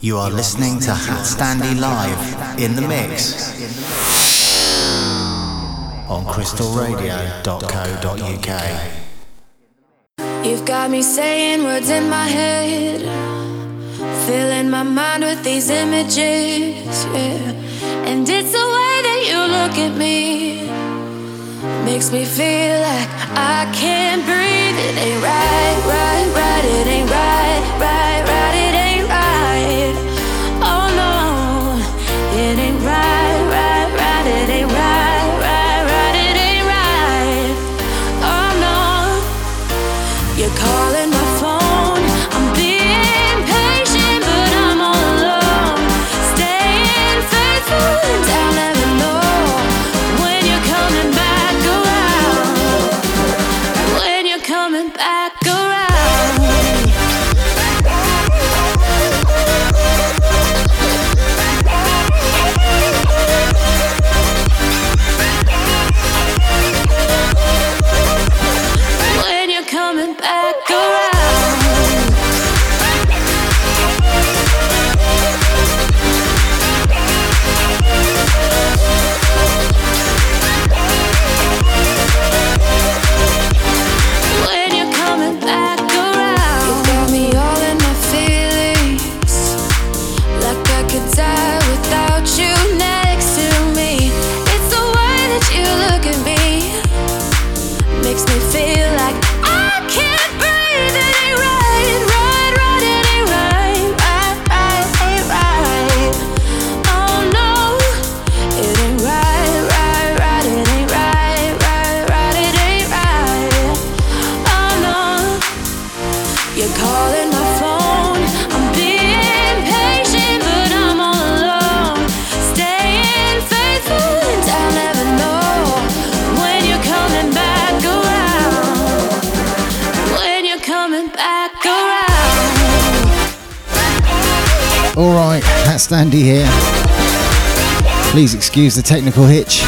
You are listening to Standy live in the mix on crystalradio.co.uk. You've got me saying words in my head, filling my mind with these images, yeah. And it's the way that you look at me, makes me feel like I can't breathe. It ain't right, right, right. It ain't right, right, Standy here. Please excuse the technical hitch.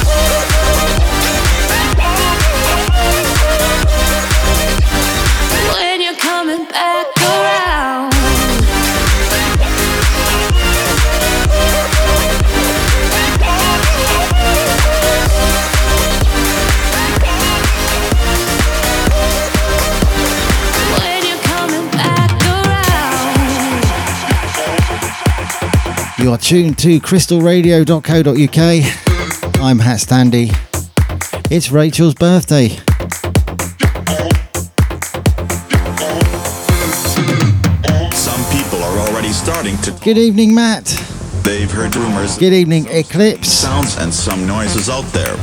You are tuned to crystalradio.co.uk. I'm Hat Standy. It's Rachel's birthday. Some people are already starting to. Good evening, Matt. They've heard rumors, Good evening, Eclipse. sounds, and some noises out there.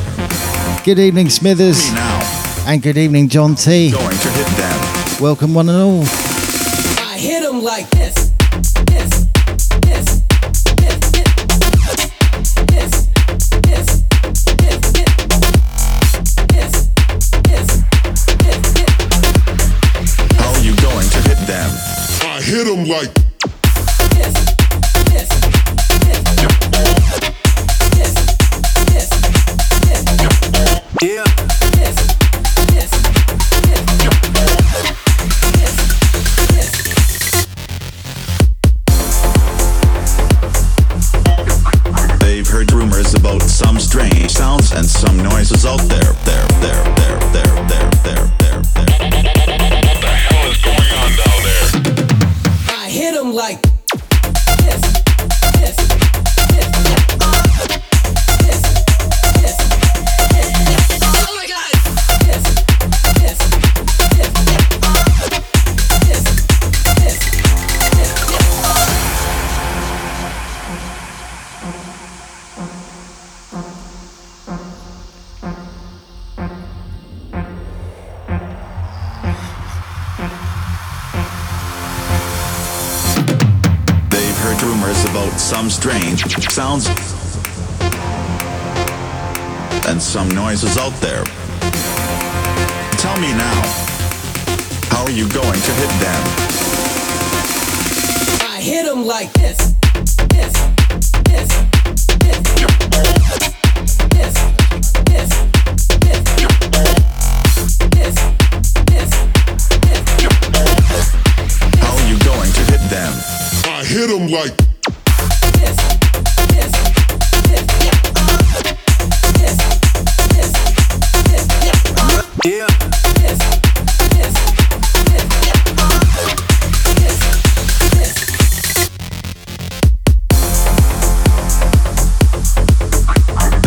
Good evening, Smithers. Now, And good evening, John T. going to hit them. Welcome, one and all. I hit him like this. This. This. This. Hit him like. Yeah. They've heard rumors about some strange sounds and some noises out. There,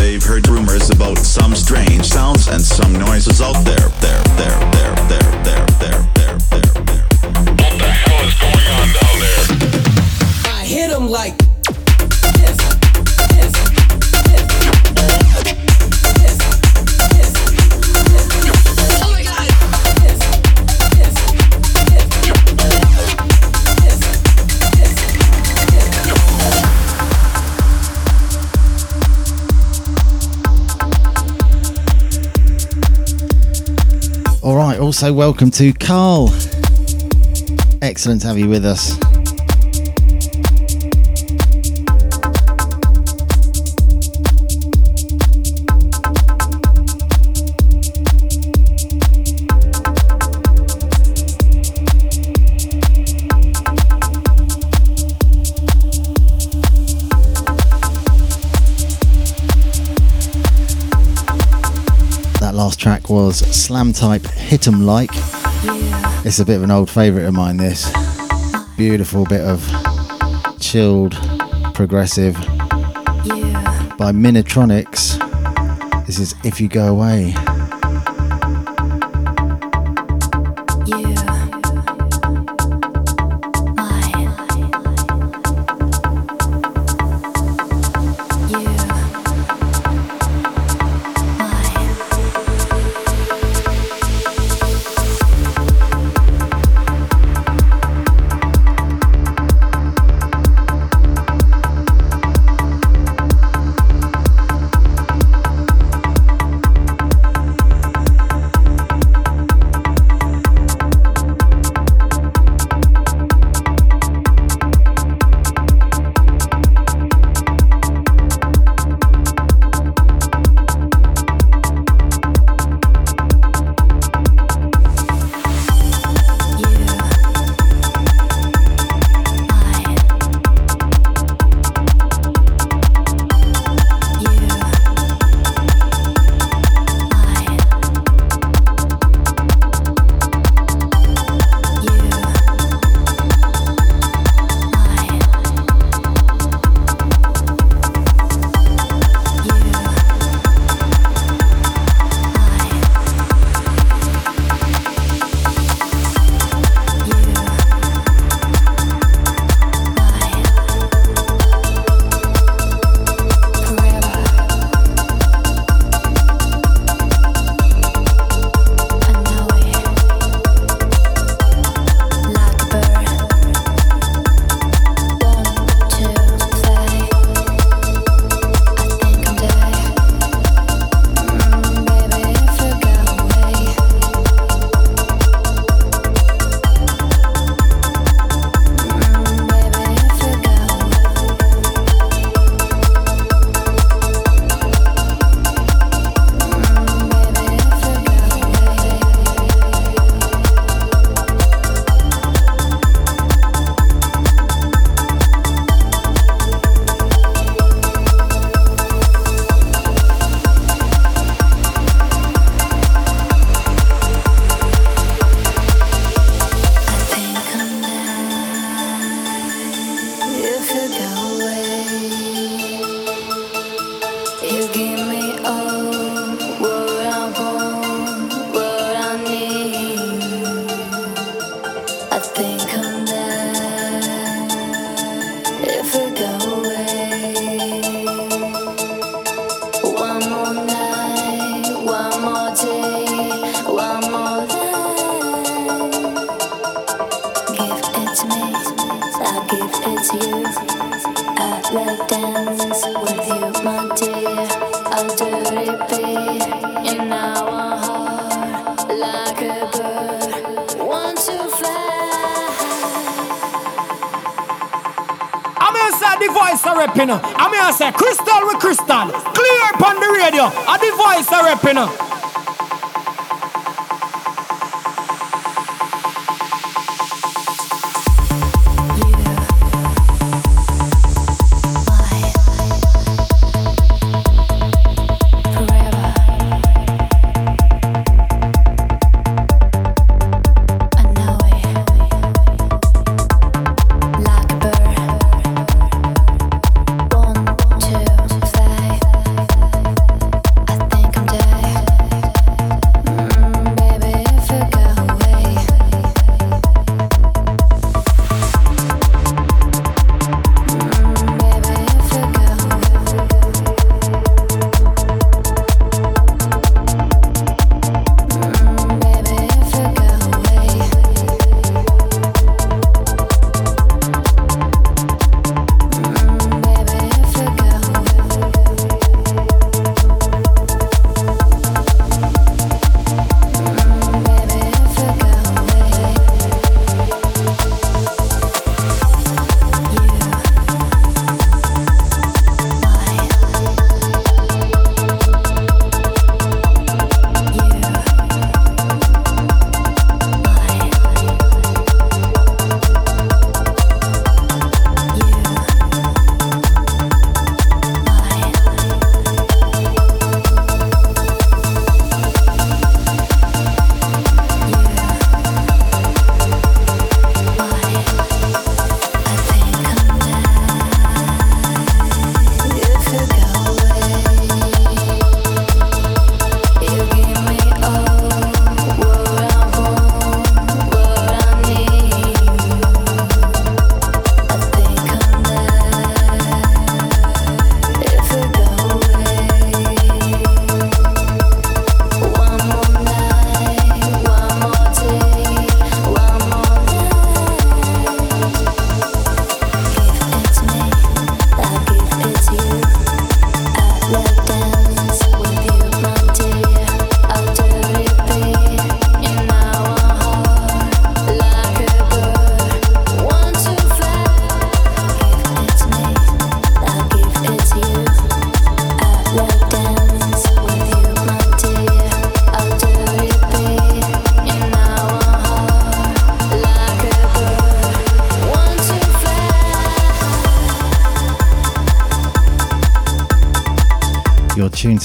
they've heard rumors about some strange sounds and some noises out there, there, there, there, there, there, there, there, there, there. What the hell is going on down there? I hit him like also welcome to Carl. Excellent to have you with us. Track was Slamtype Hit 'em Like. It's a bit of an old favourite of mine, this. Beautiful bit of chilled, progressive by Minitronix. This is If You Go Away.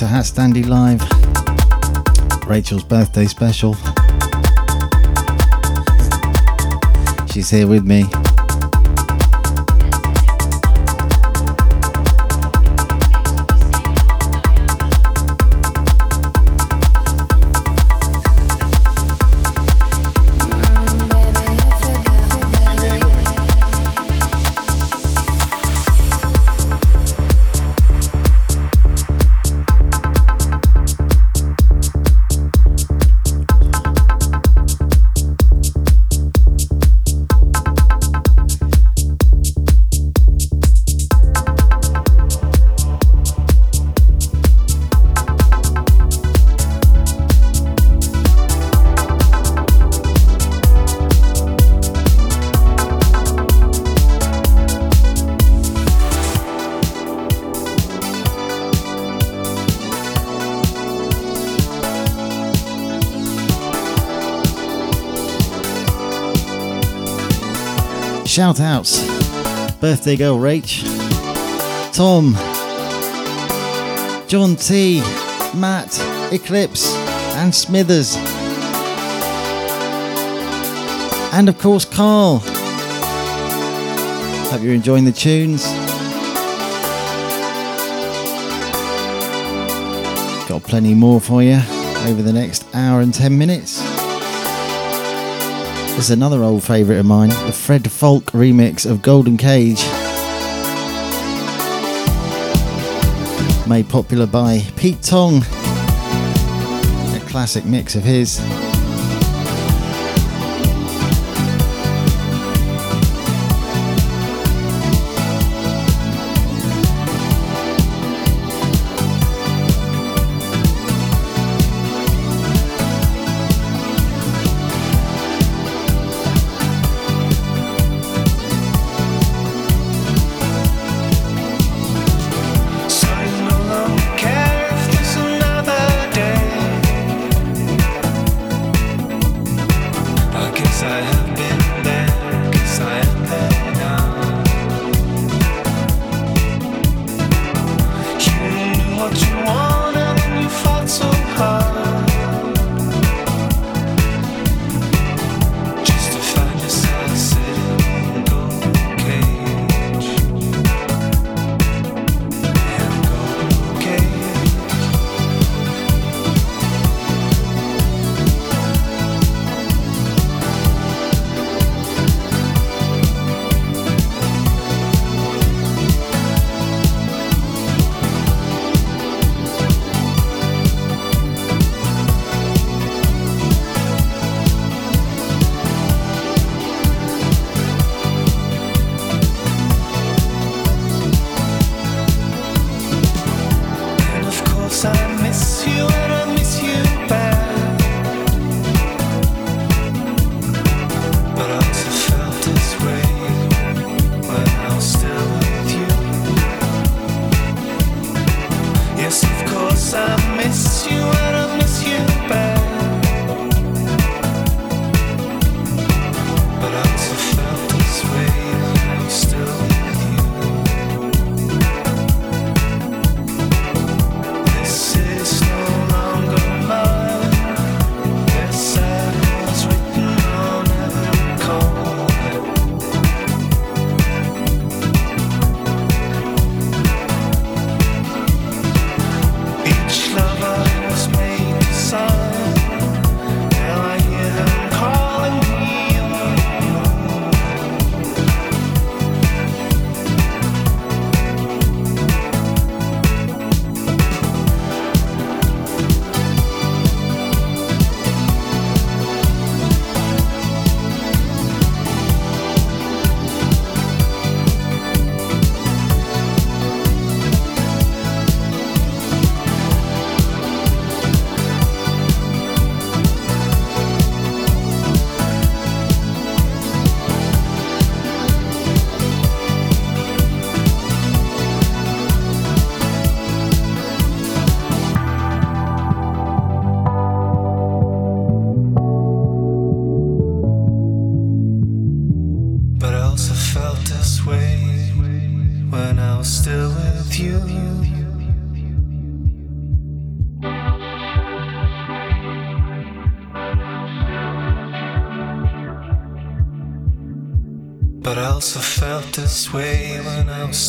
To Hat Standy Live, Rachel's birthday special. She's here with me. Shout outs. Birthday girl Rach. Tom. John T. Matt. Eclipse. And Smithers. And of course, Carl. Hope you're enjoying the tunes. Got plenty more for you over the next hour and 10 minutes. Is another old favourite of mine, the Fred Falke remix of Golden Cage. Made popular by Pete Tong. A classic mix of his.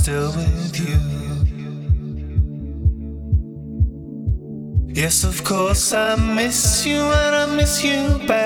Still with you. Yes, of course, I miss you and I miss you bad.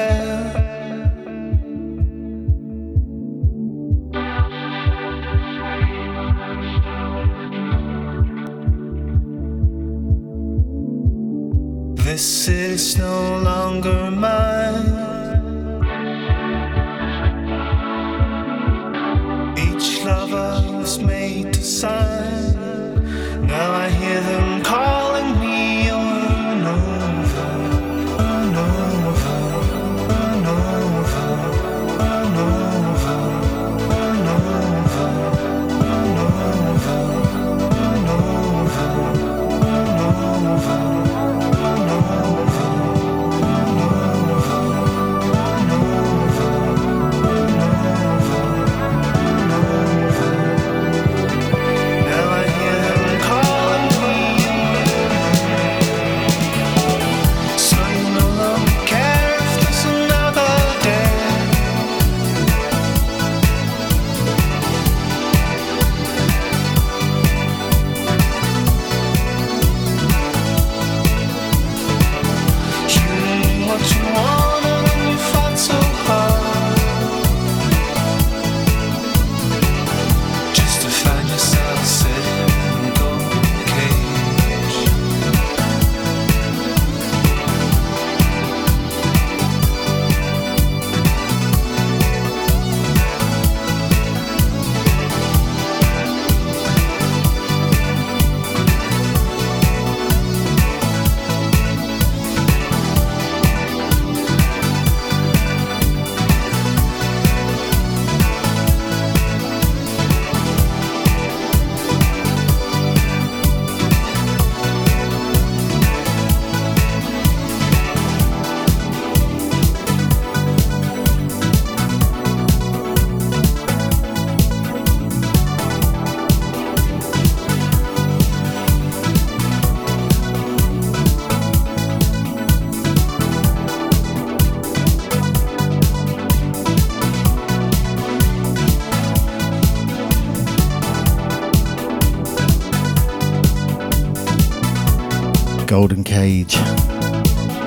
Cage.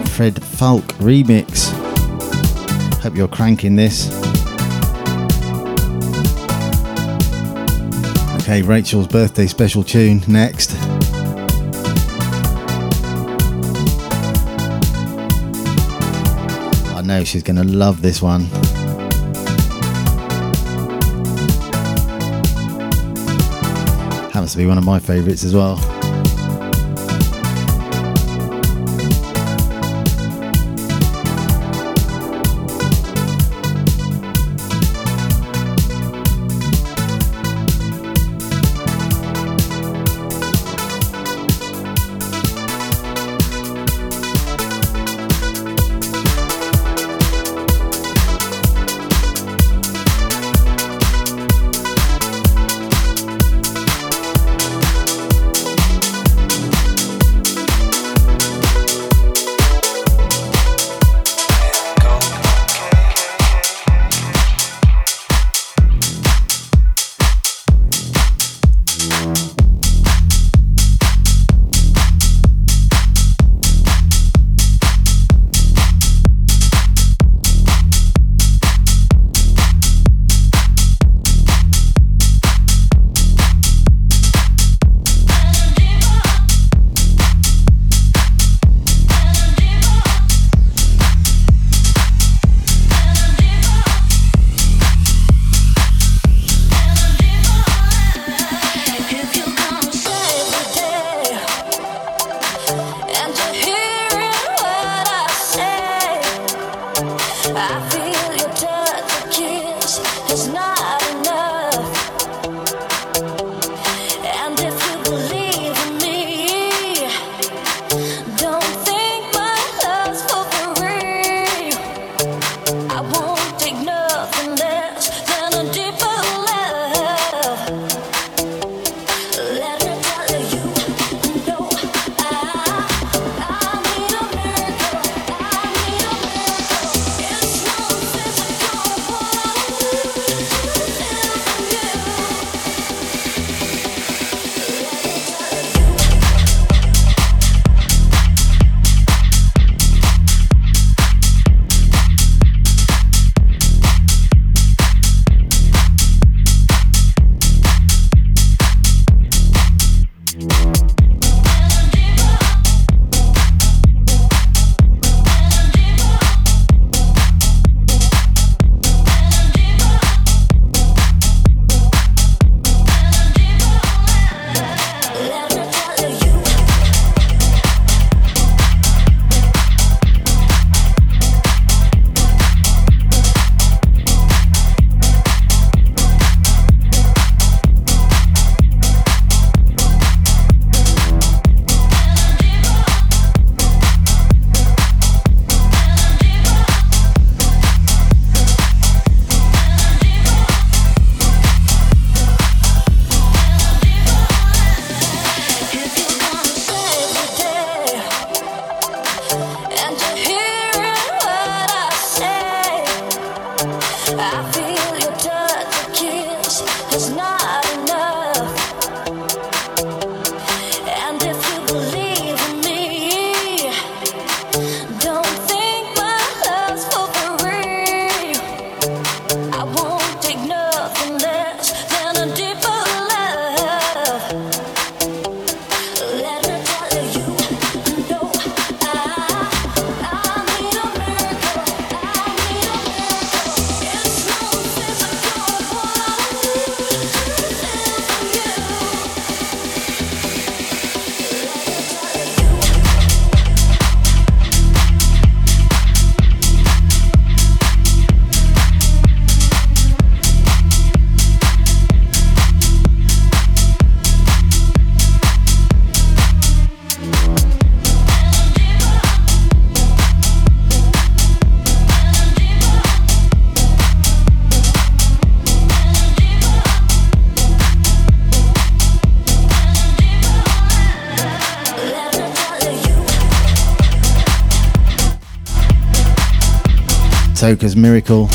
Fred Falke remix. Hope you're cranking this. Okay, Rachel's birthday special tune next. I know she's going to love this one. Happens to be one of my favourites as well. Tocas Miracle.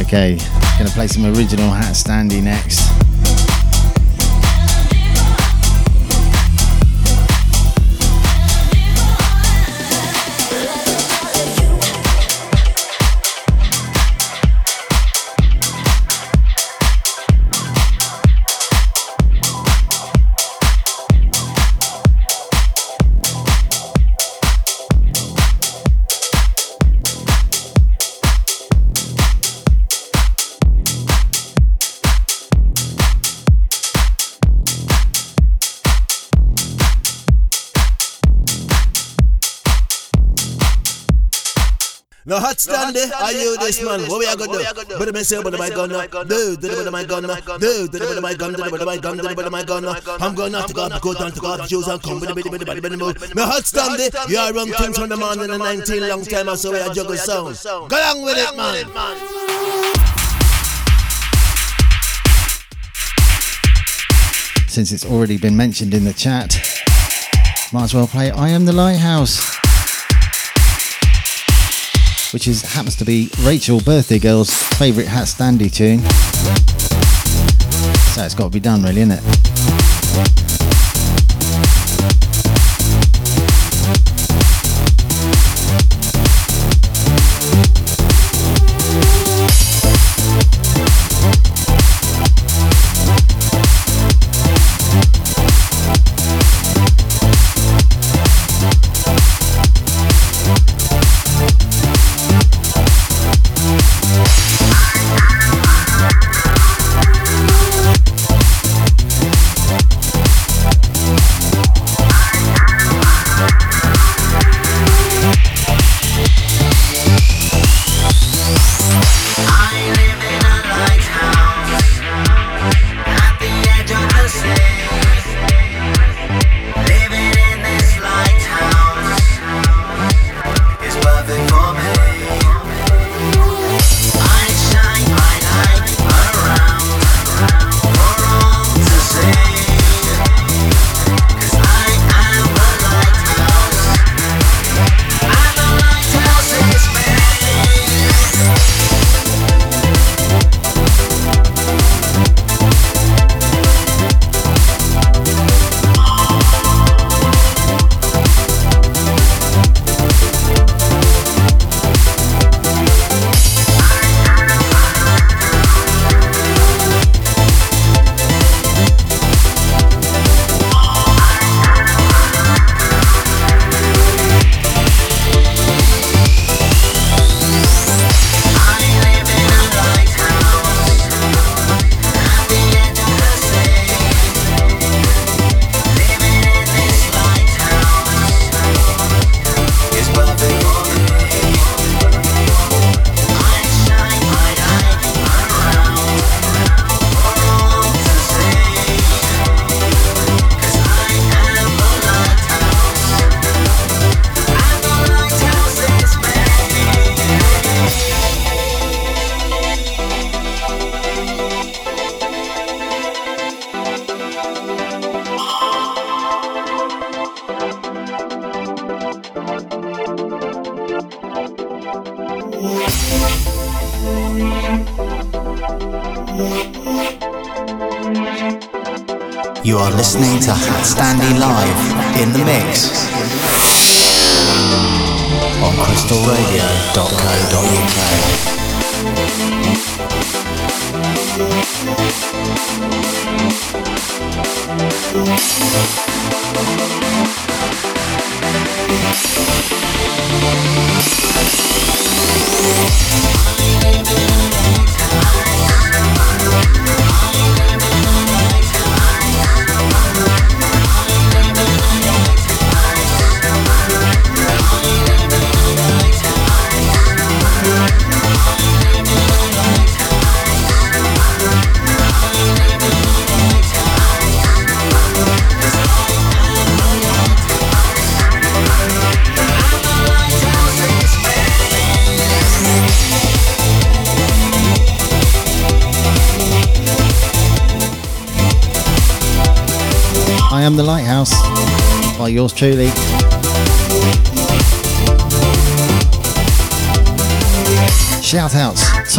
Okay, gonna play some original Hat Standy next. Hot standy, are you this man? What we are gonna do? But me say, but my gun, do, do, but my gun, do, do, but my gun, do, but my gun, do, but my gun. I'm gonna take off the coat and take off the shoes and come with the bitty, bitty, bitty, bitty, move. Me hot standy, you are run things from the man in the 19 long time, I saw we are juggle sound. Go along with it, man. Since it's already been mentioned in the chat, might as well play I Am the Lighthouse. Which is happens to be Rachel Birthday Girl's favourite Hat Standy tune. So it's got to be done, really, isn't it?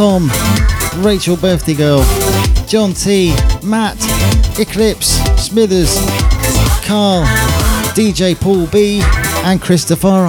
Tom, Rachel Birthday Girl, John T, Matt, Eclipse, Smithers, Carl, DJ Paul B, and Christopher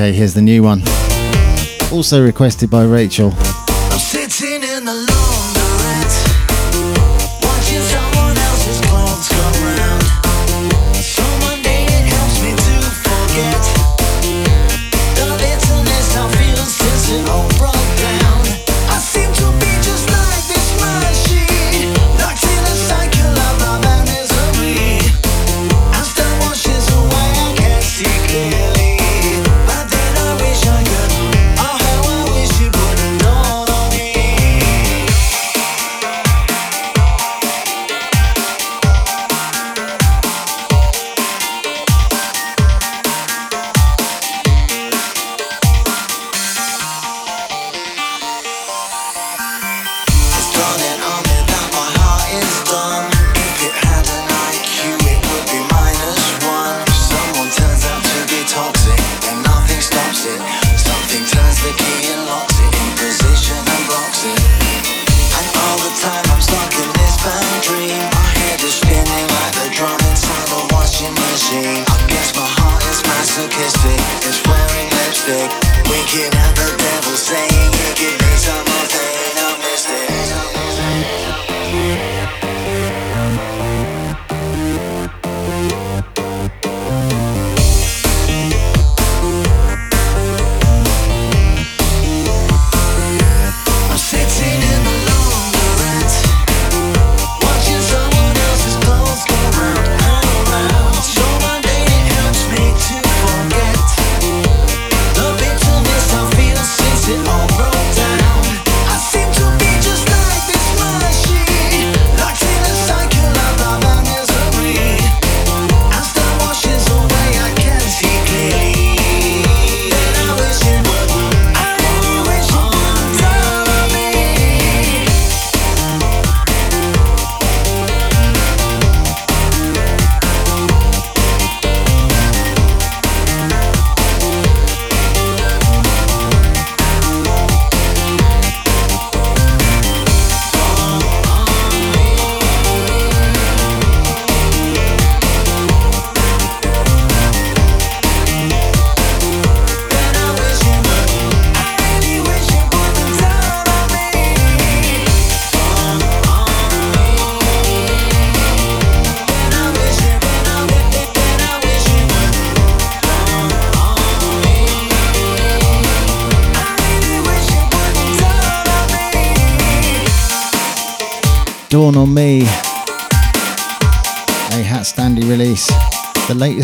Okay, here's the new one. Also requested by Rachel.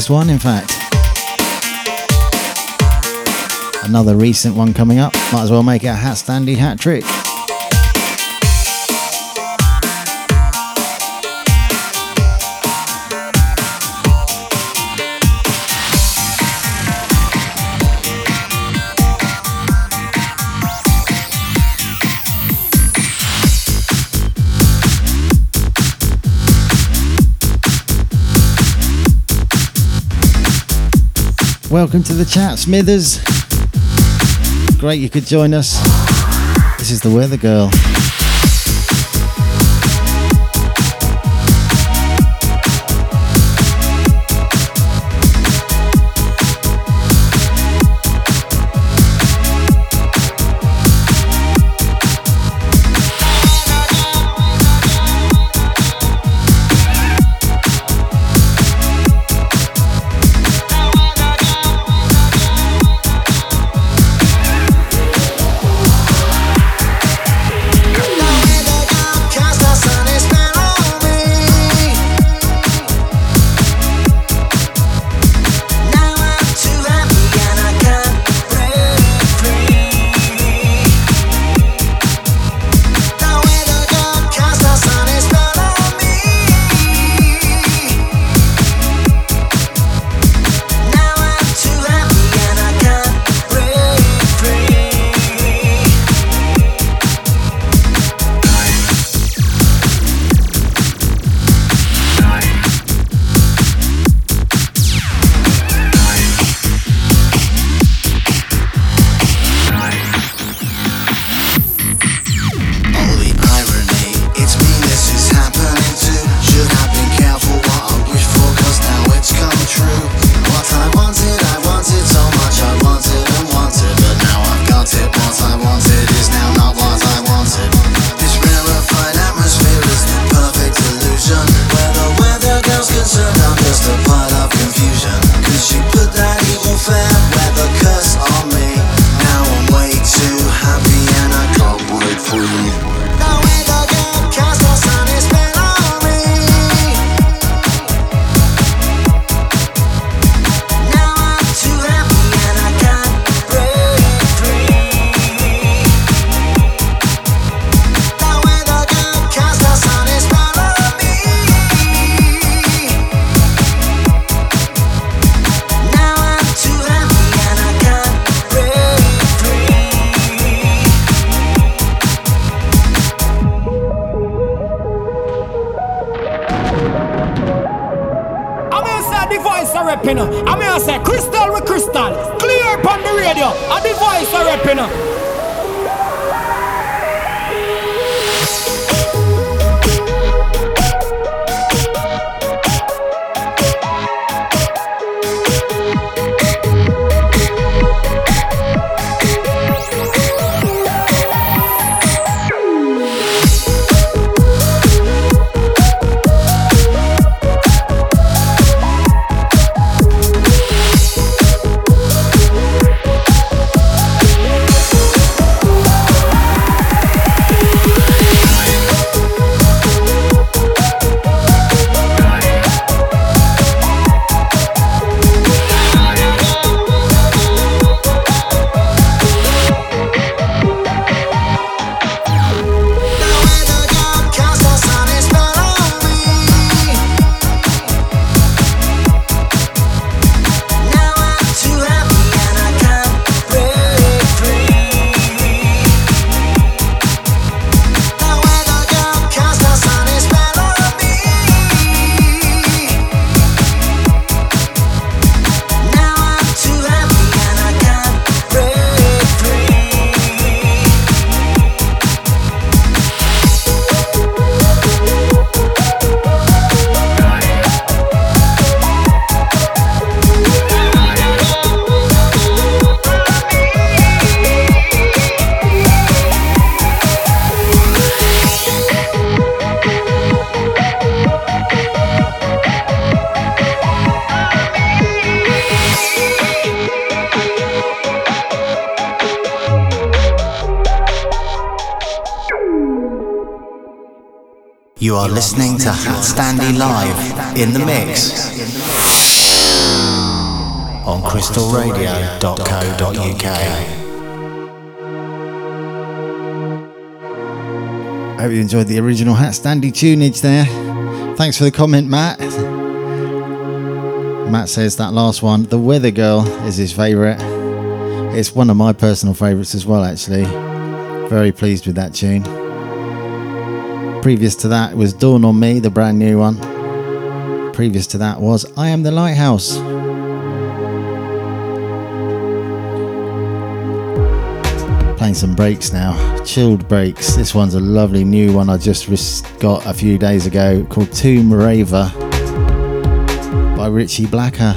latest one, in fact. Another recent one coming up. Might as well make it a HatStandy hat trick. welcome to the chat, Smithers. Great you could join us. This is the Weather Girl. You are listening to Standy Live in the mix on crystalradio.co.uk. Hope you enjoyed the original HatStandy tunage there. Thanks for the comment, Matt. Matt says that last one, The Weather Girl, is his favourite. It's one of my personal favourites as well, actually. Very pleased with that tune. Previous to that was Dawn on Me, the brand new one. Previous to that was I Am the Lighthouse. Playing some breaks now, chilled breaks. This one's a lovely new one I just got a few days ago called Tomb Raver by Richie Blacker.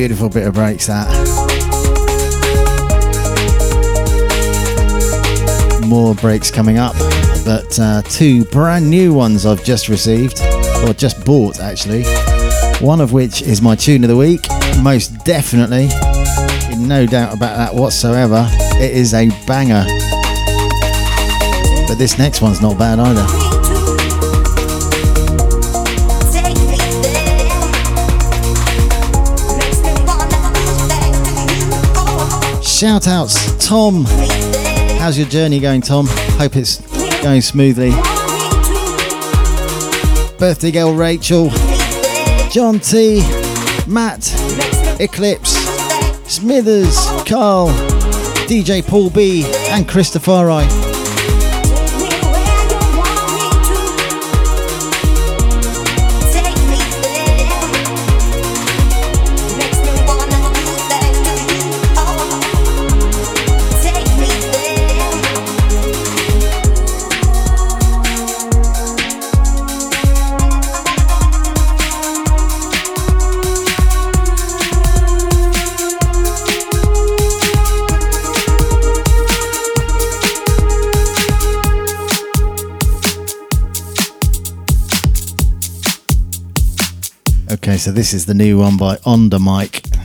Beautiful bit of breaks that. More breaks coming up, but uh, two brand new ones I've just received, or just bought actually. One of which is my tune of the week, most definitely, in no doubt about that whatsoever. It is a banger. But this next one's not bad either. shout outs. Tom, how's your journey going, Tom? Hope it's going smoothly. Birthday girl Rachel, John T, Matt, Eclipse, Smithers, Carl, DJ Paul B, and Christopher Okay, so this is the new one by Ondamike.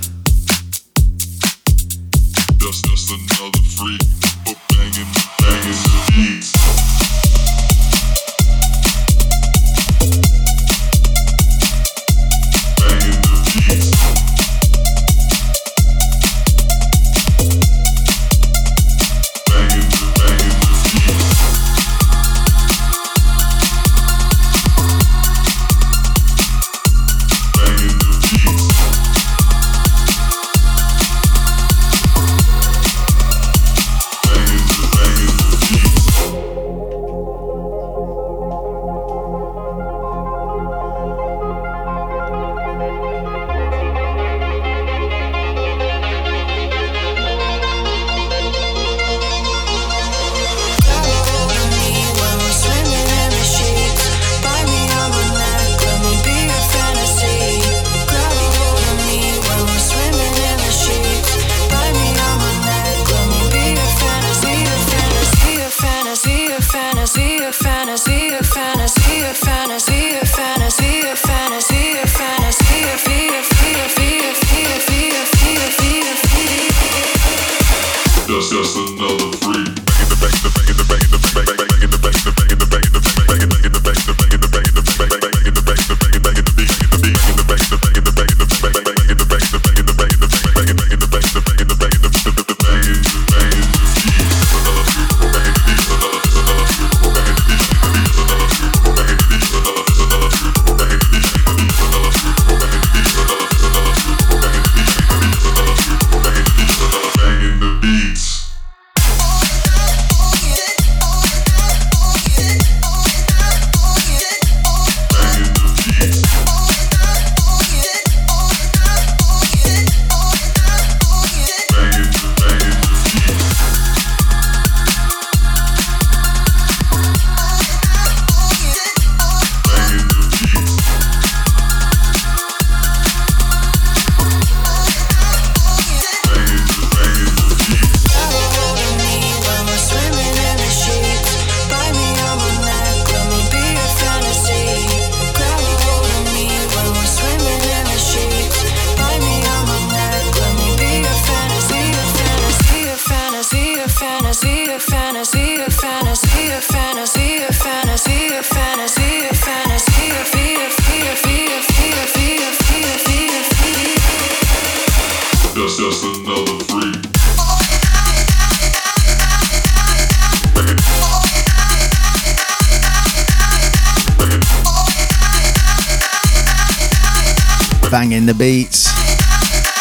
banging the beats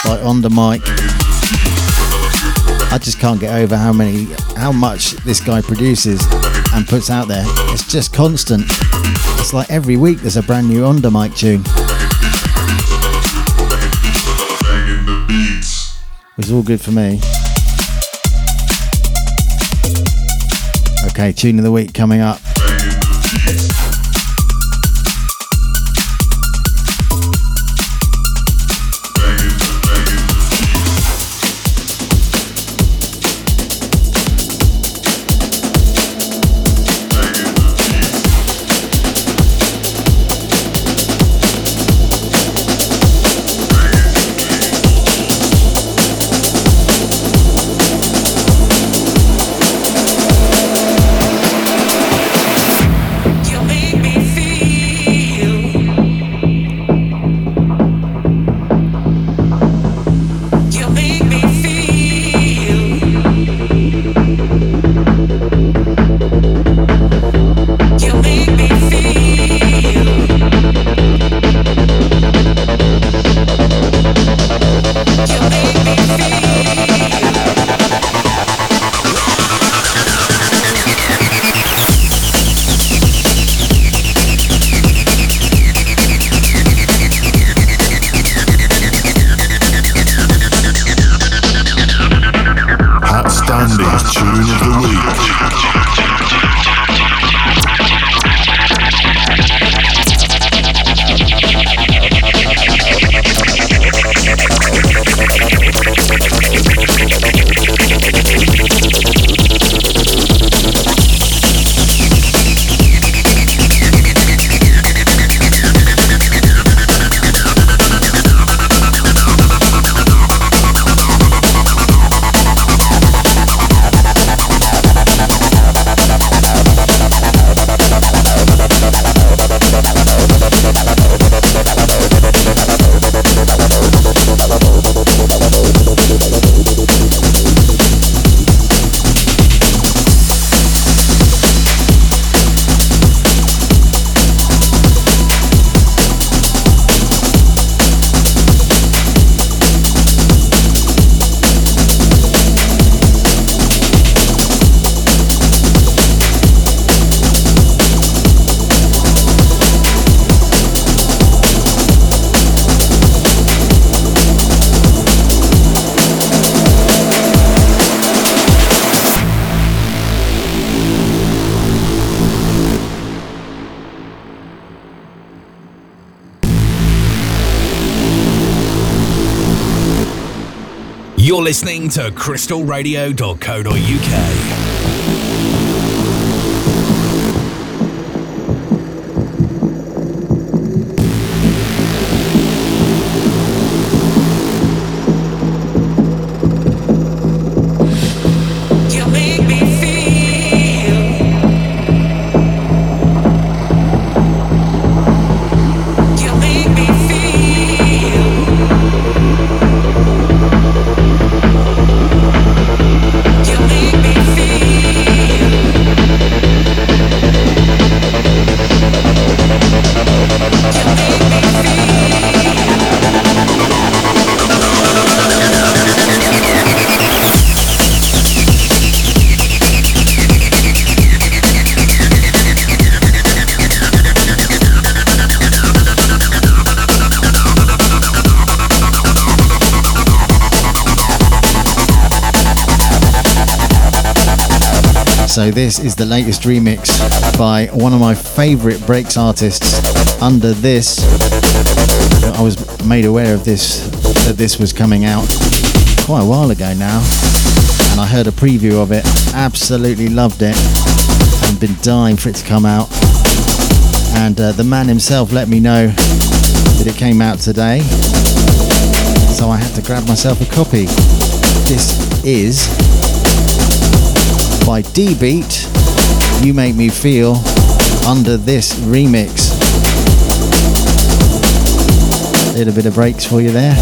like on the mic. I just can't get over how many, how much this guy produces and puts out there. It's just constant. It's like every week there's a brand new Ondamike tune. It's all good for me. Okay, tune of the week coming up. Listening to crystalradio.co.uk. So this is the latest remix by one of my favourite breaks artists. Under this, I was made aware of this that this was coming out quite a while ago now, and I heard a preview of it. Absolutely loved it, and been dying for it to come out. And uh, the man himself let me know that it came out today, so I had to grab myself a copy. This is by Deibeat. You make me feel under this remix. Little bit of breaks for you there.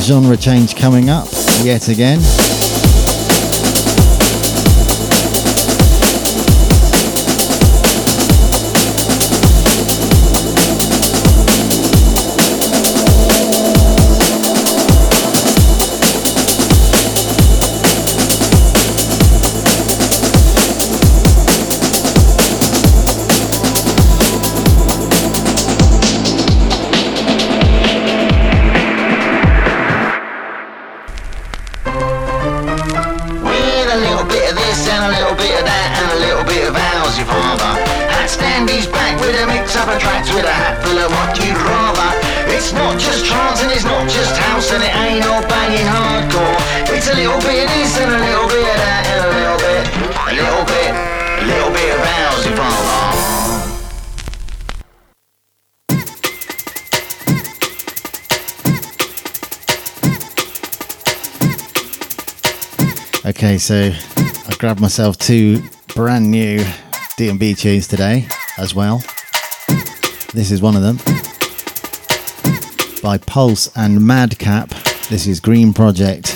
Genre change coming up yet again. So I grabbed myself two brand new D&B tunes today as well. This is one of them by Pulse and Madcap. This is Green Project.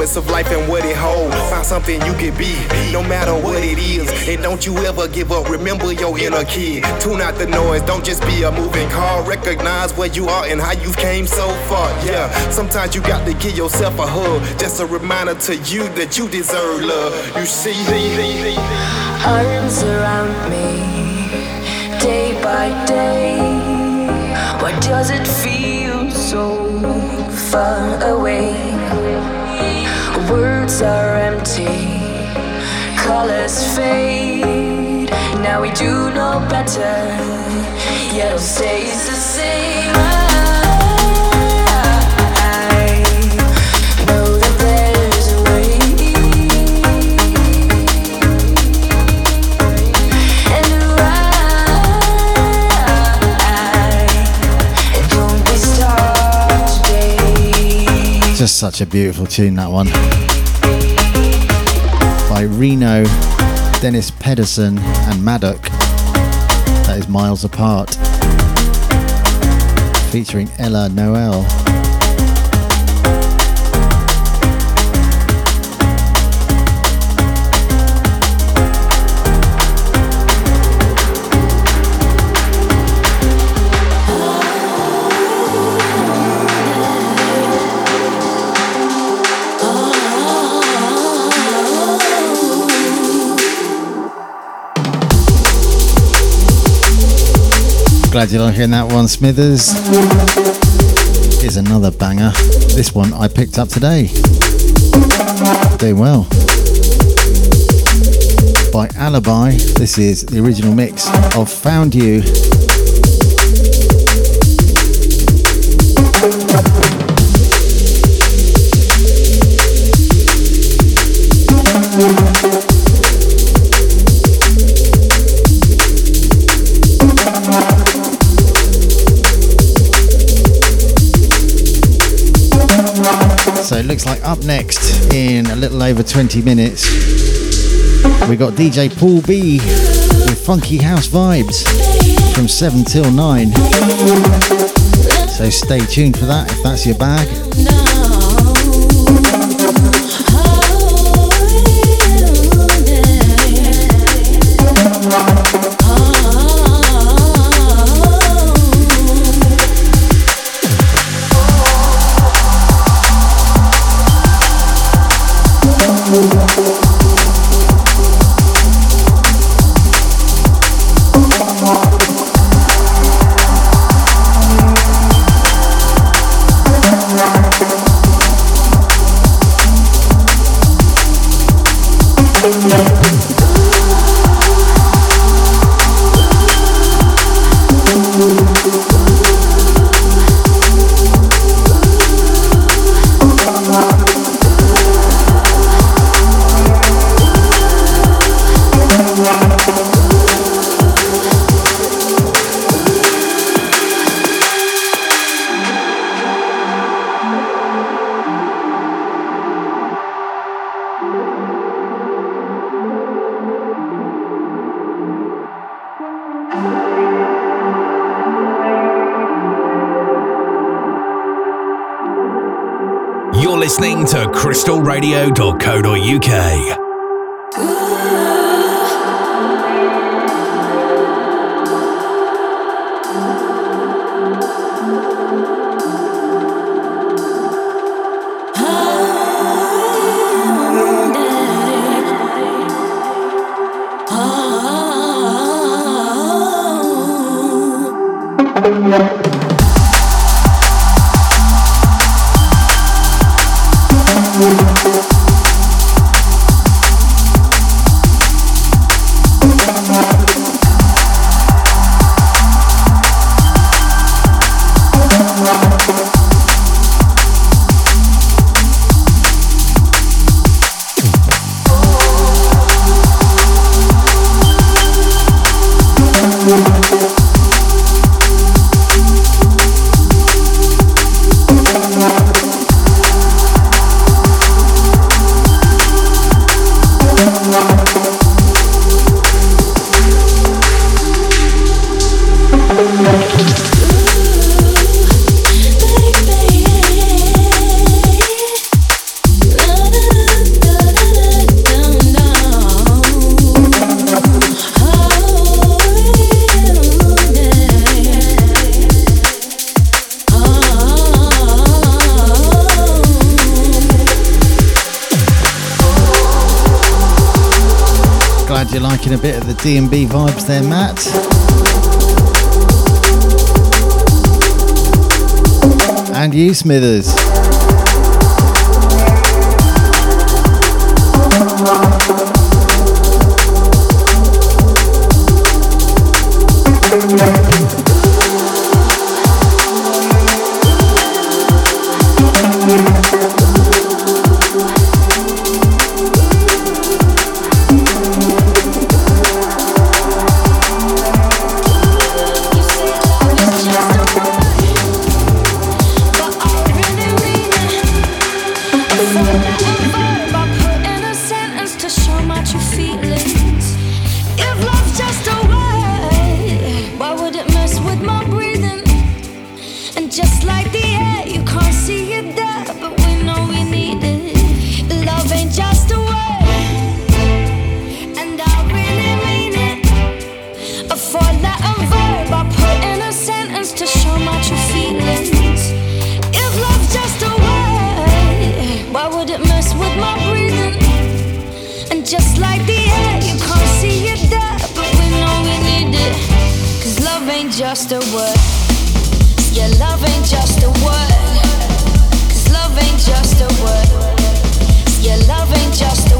Moments of life and what it holds. Find something you can be, no matter what it is. And don't you ever give up. Remember your inner kid. Tune out the noise. Don't just be a moving car. Recognize where you are and how you've came so far. Yeah. Sometimes you got to give yourself a hug. Just a reminder to you that you deserve love. You see. Arms around me, day by day. Why does it feel so far away? Words are empty, colors fade. Now we do know better, yet it stays the same. Just such a beautiful tune, that one. By Reno, Dennis Pedersen, and Maddock. That is Miles Apart. Featuring Ella Noel. Glad you're liking that one, Smithers. Here's another banger. This one I picked up today. Doing well. By Alibi. This is the original mix of Found You. So it looks like up next in a little over 20 minutes, we got DJ Paul B with Funky House Vibes from 7 till 9. So stay tuned for that if that's your bag. crystalradio.co.uk. there, Matt. And you, Smithers. just a word. Your love ain't just a word. Cause love ain't just a word. Your love ain't just a word.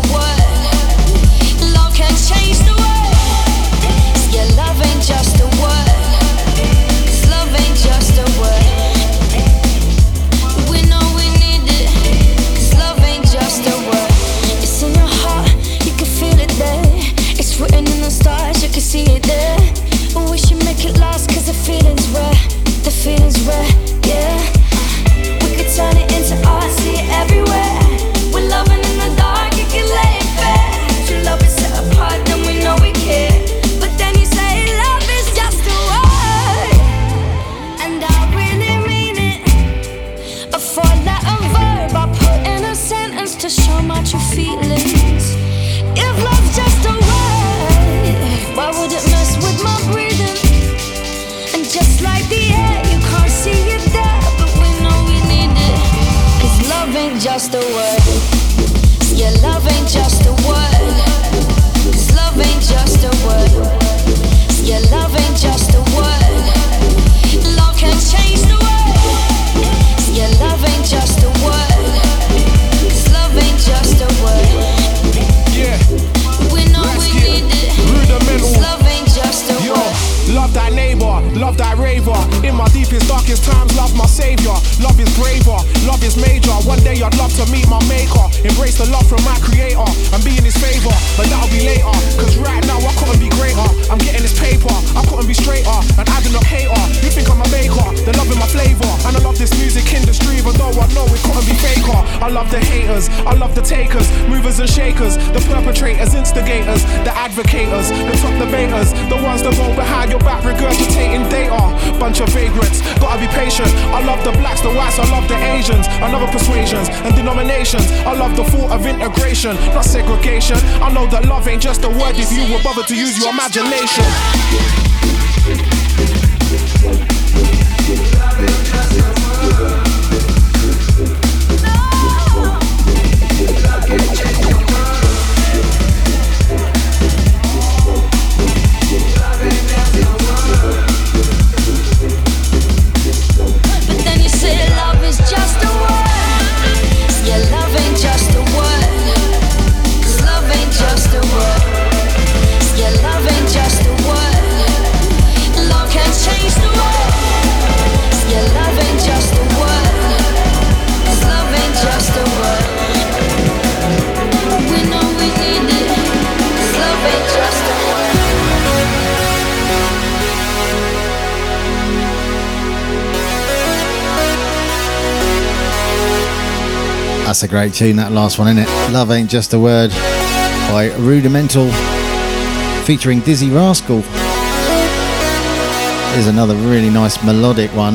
my savior. Love is braver, love is major. One day I'd love to meet my maker. Embrace the love from my creator and be in his favor. But that'll be later, cause right now I couldn't be greater. I'm getting this paper, I couldn't be straighter. And I do not hate her. You think I'm a maker, they're in my flavor. And I love this music industry, but though I know it couldn't be faker. I love the haters, I love the takers, movers and shakers, the perpetrators, instigators, the advocators, the top debaters, the ones that vote. nation. I love the blacks, the whites, I love the Asians, I love persuasions and denominations. I love the thought of integration, not segregation. I know that love ain't just a word if you will bother to use your imagination. No. That's a great tune, that last one, isn't it? Love Ain't Just a Word by Rudimental, featuring Dizzee Rascal. Here's another really nice melodic one.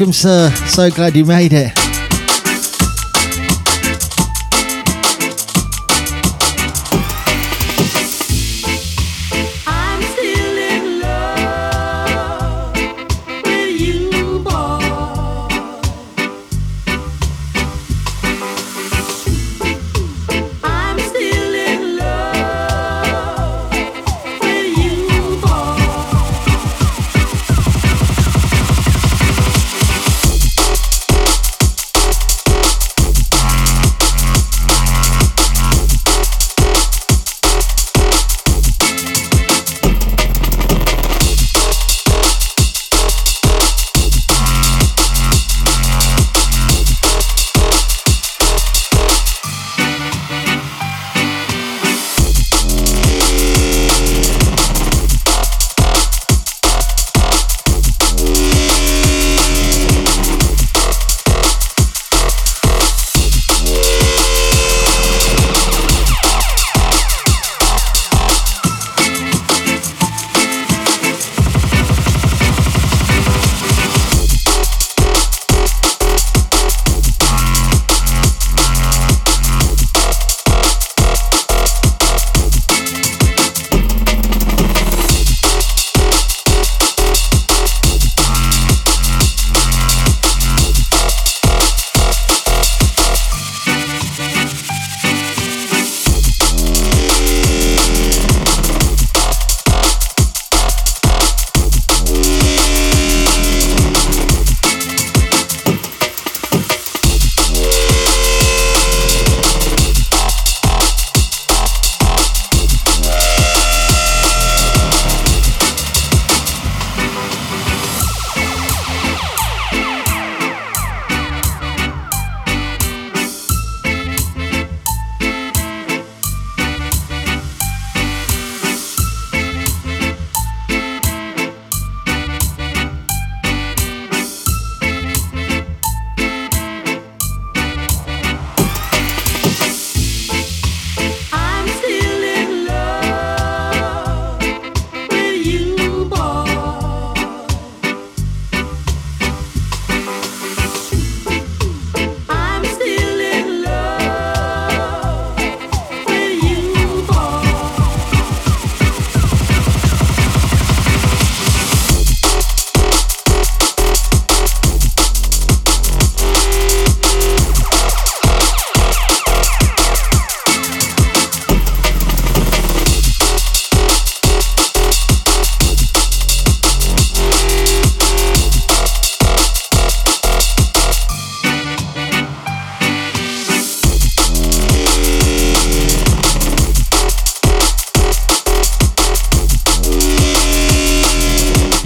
Welcome, sir. So glad you made it.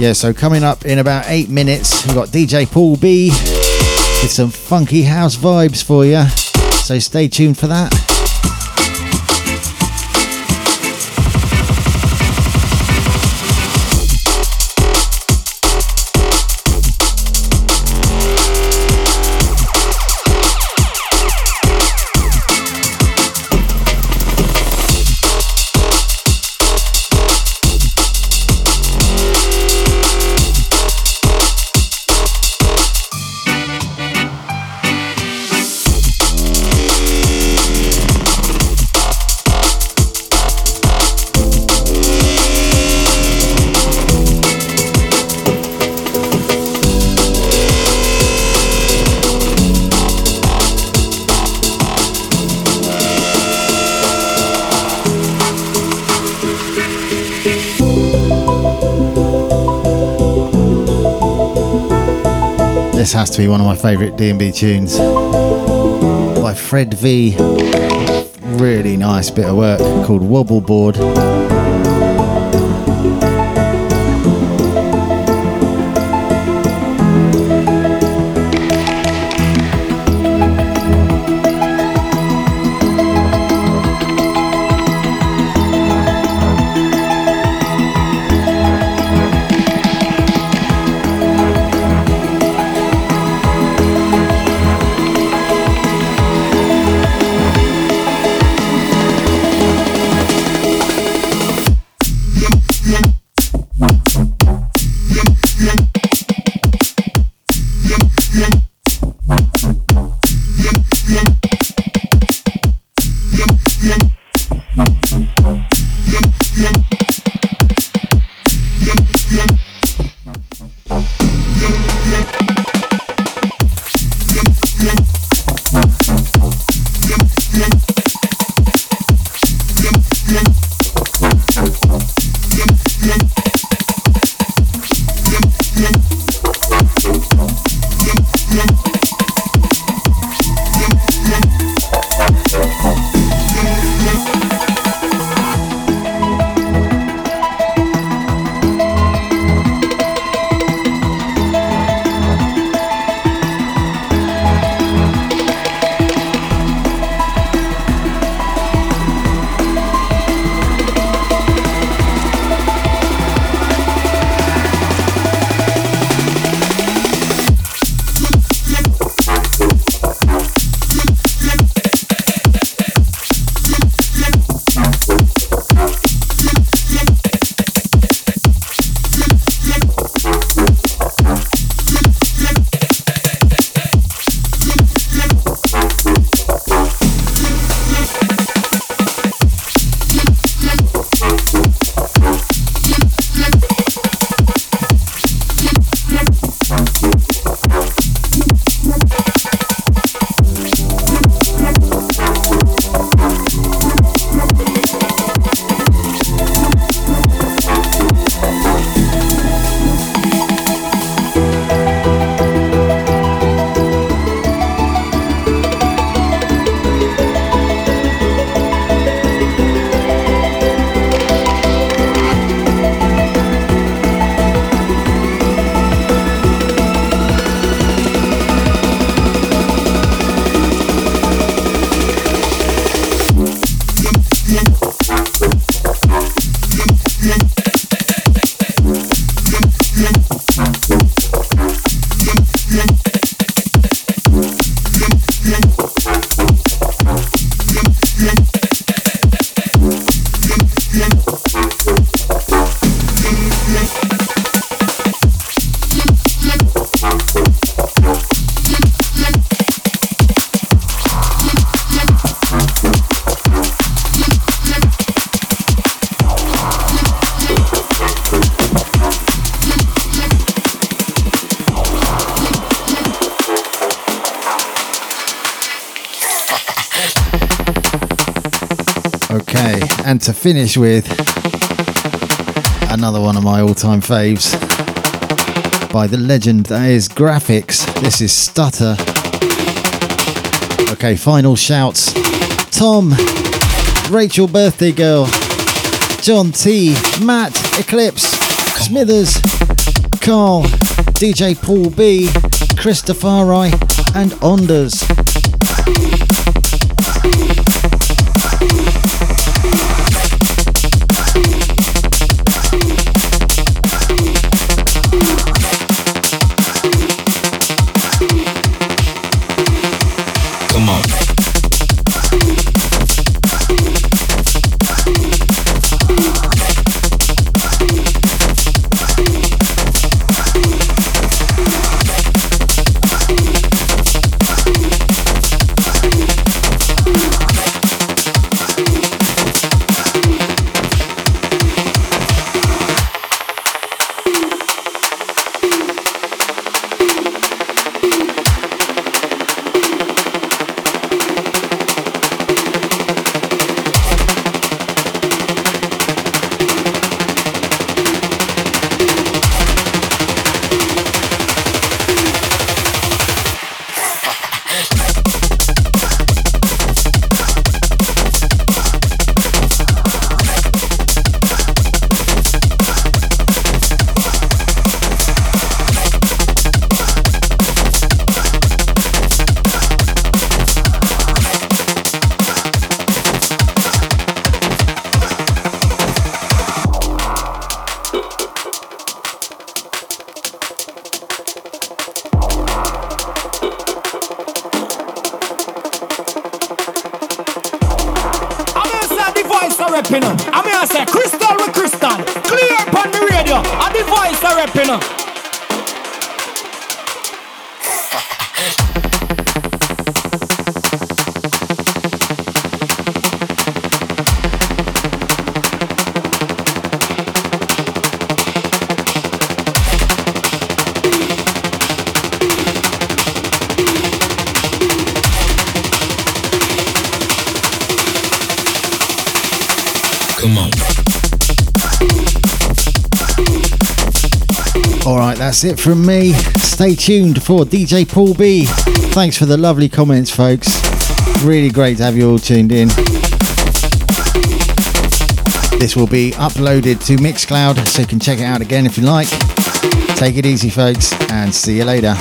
Yeah, so coming up in about eight minutes, we've got DJ Paul B with some funky house vibes for you. So stay tuned for that. Of my favourite D&B tunes by Fred V. Really nice bit of work called Wobbleboard. Finish with another one of my all time faves by the legend that is Grafix. This is Stutter. Okay, final shouts Tom, Rachel Birthday Girl, John T, Matt, Eclipse, Smithers, Carl, DJ Paul B, Christopher and Onders. It from me. Stay tuned for DJ Paul B. Thanks for the lovely comments, folks. Really great to have you all tuned in. This will be uploaded to Mixcloud, so you can check it out again if you like. Take it easy, folks, and see you later.